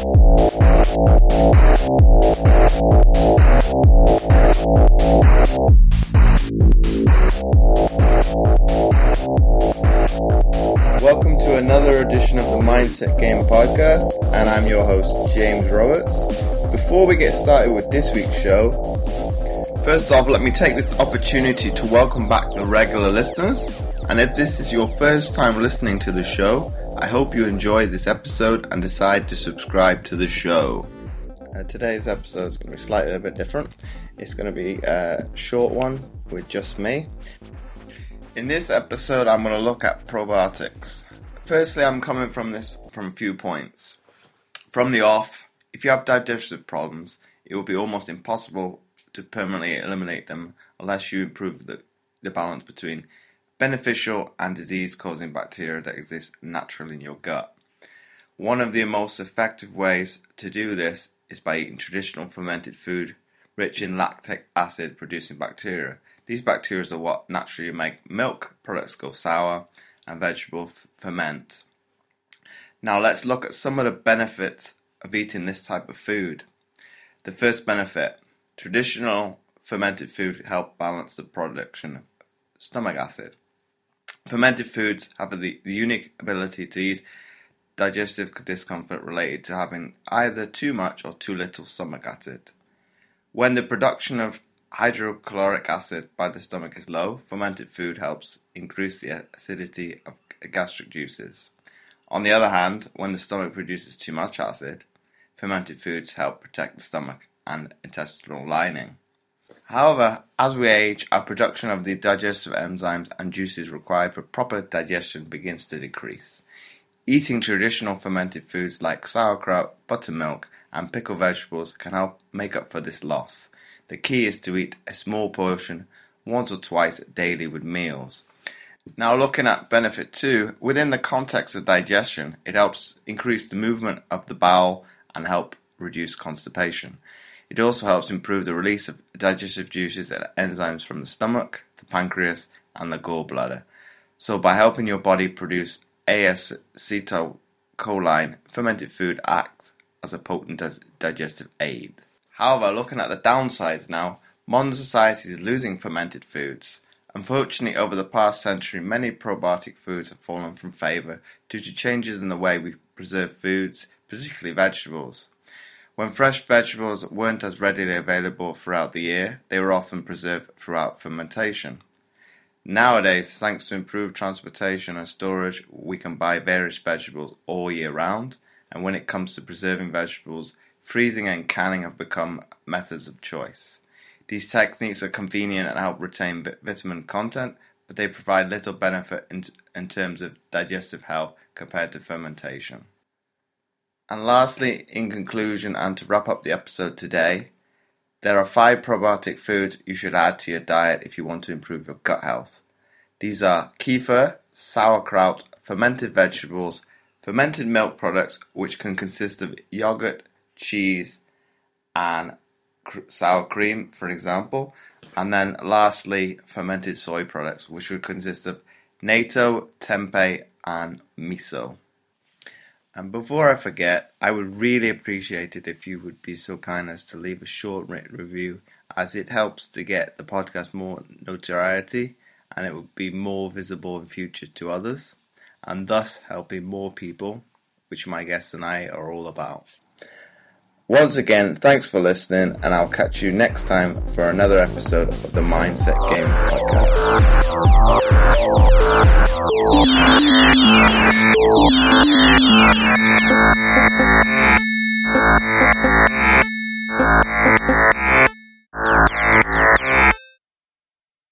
Welcome to another edition of the Mindset Game Podcast, and I'm your host, James Roberts. Before we get started with this week's show, first off, let me take this opportunity to welcome back the regular listeners. And if this is your first time listening to the show, I hope you enjoy this episode and decide to subscribe to the show. Uh, today's episode is going to be slightly a bit different. It's going to be a short one with just me. In this episode, I'm going to look at probiotics. Firstly, I'm coming from this from a few points. From the off, if you have digestive problems, it will be almost impossible to permanently eliminate them unless you improve the, the balance between beneficial and disease causing bacteria that exist naturally in your gut. One of the most effective ways to do this is by eating traditional fermented food rich in lactic acid producing bacteria. These bacteria are what naturally make milk products go sour and vegetables ferment. Now let's look at some of the benefits of eating this type of food. The first benefit traditional fermented food help balance the production of stomach acid. Fermented foods have the, the unique ability to ease digestive discomfort related to having either too much or too little stomach acid. When the production of hydrochloric acid by the stomach is low, fermented food helps increase the acidity of gastric juices. On the other hand, when the stomach produces too much acid, fermented foods help protect the stomach and intestinal lining. However, as we age, our production of the digestive enzymes and juices required for proper digestion begins to decrease. Eating traditional fermented foods like sauerkraut, buttermilk, and pickled vegetables can help make up for this loss. The key is to eat a small portion once or twice daily with meals. Now, looking at benefit two, within the context of digestion, it helps increase the movement of the bowel and help reduce constipation. It also helps improve the release of digestive juices and enzymes from the stomach, the pancreas, and the gallbladder. So, by helping your body produce acetylcholine, fermented food acts as a potent digestive aid. However, looking at the downsides now, modern society is losing fermented foods. Unfortunately, over the past century, many probiotic foods have fallen from favour due to changes in the way we preserve foods, particularly vegetables. When fresh vegetables weren't as readily available throughout the year, they were often preserved throughout fermentation. Nowadays, thanks to improved transportation and storage, we can buy various vegetables all year round, and when it comes to preserving vegetables, freezing and canning have become methods of choice. These techniques are convenient and help retain vitamin content, but they provide little benefit in, in terms of digestive health compared to fermentation. And lastly, in conclusion, and to wrap up the episode today, there are five probiotic foods you should add to your diet if you want to improve your gut health. These are kefir, sauerkraut, fermented vegetables, fermented milk products, which can consist of yogurt, cheese, and sour cream, for example. And then lastly, fermented soy products, which would consist of natto, tempeh, and miso. And before I forget, I would really appreciate it if you would be so kind as to leave a short written review, as it helps to get the podcast more notoriety and it would be more visible in future to others, and thus helping more people, which my guests and I are all about. Once again, thanks for listening, and I'll catch you next time for another episode of the Mindset Game Podcast.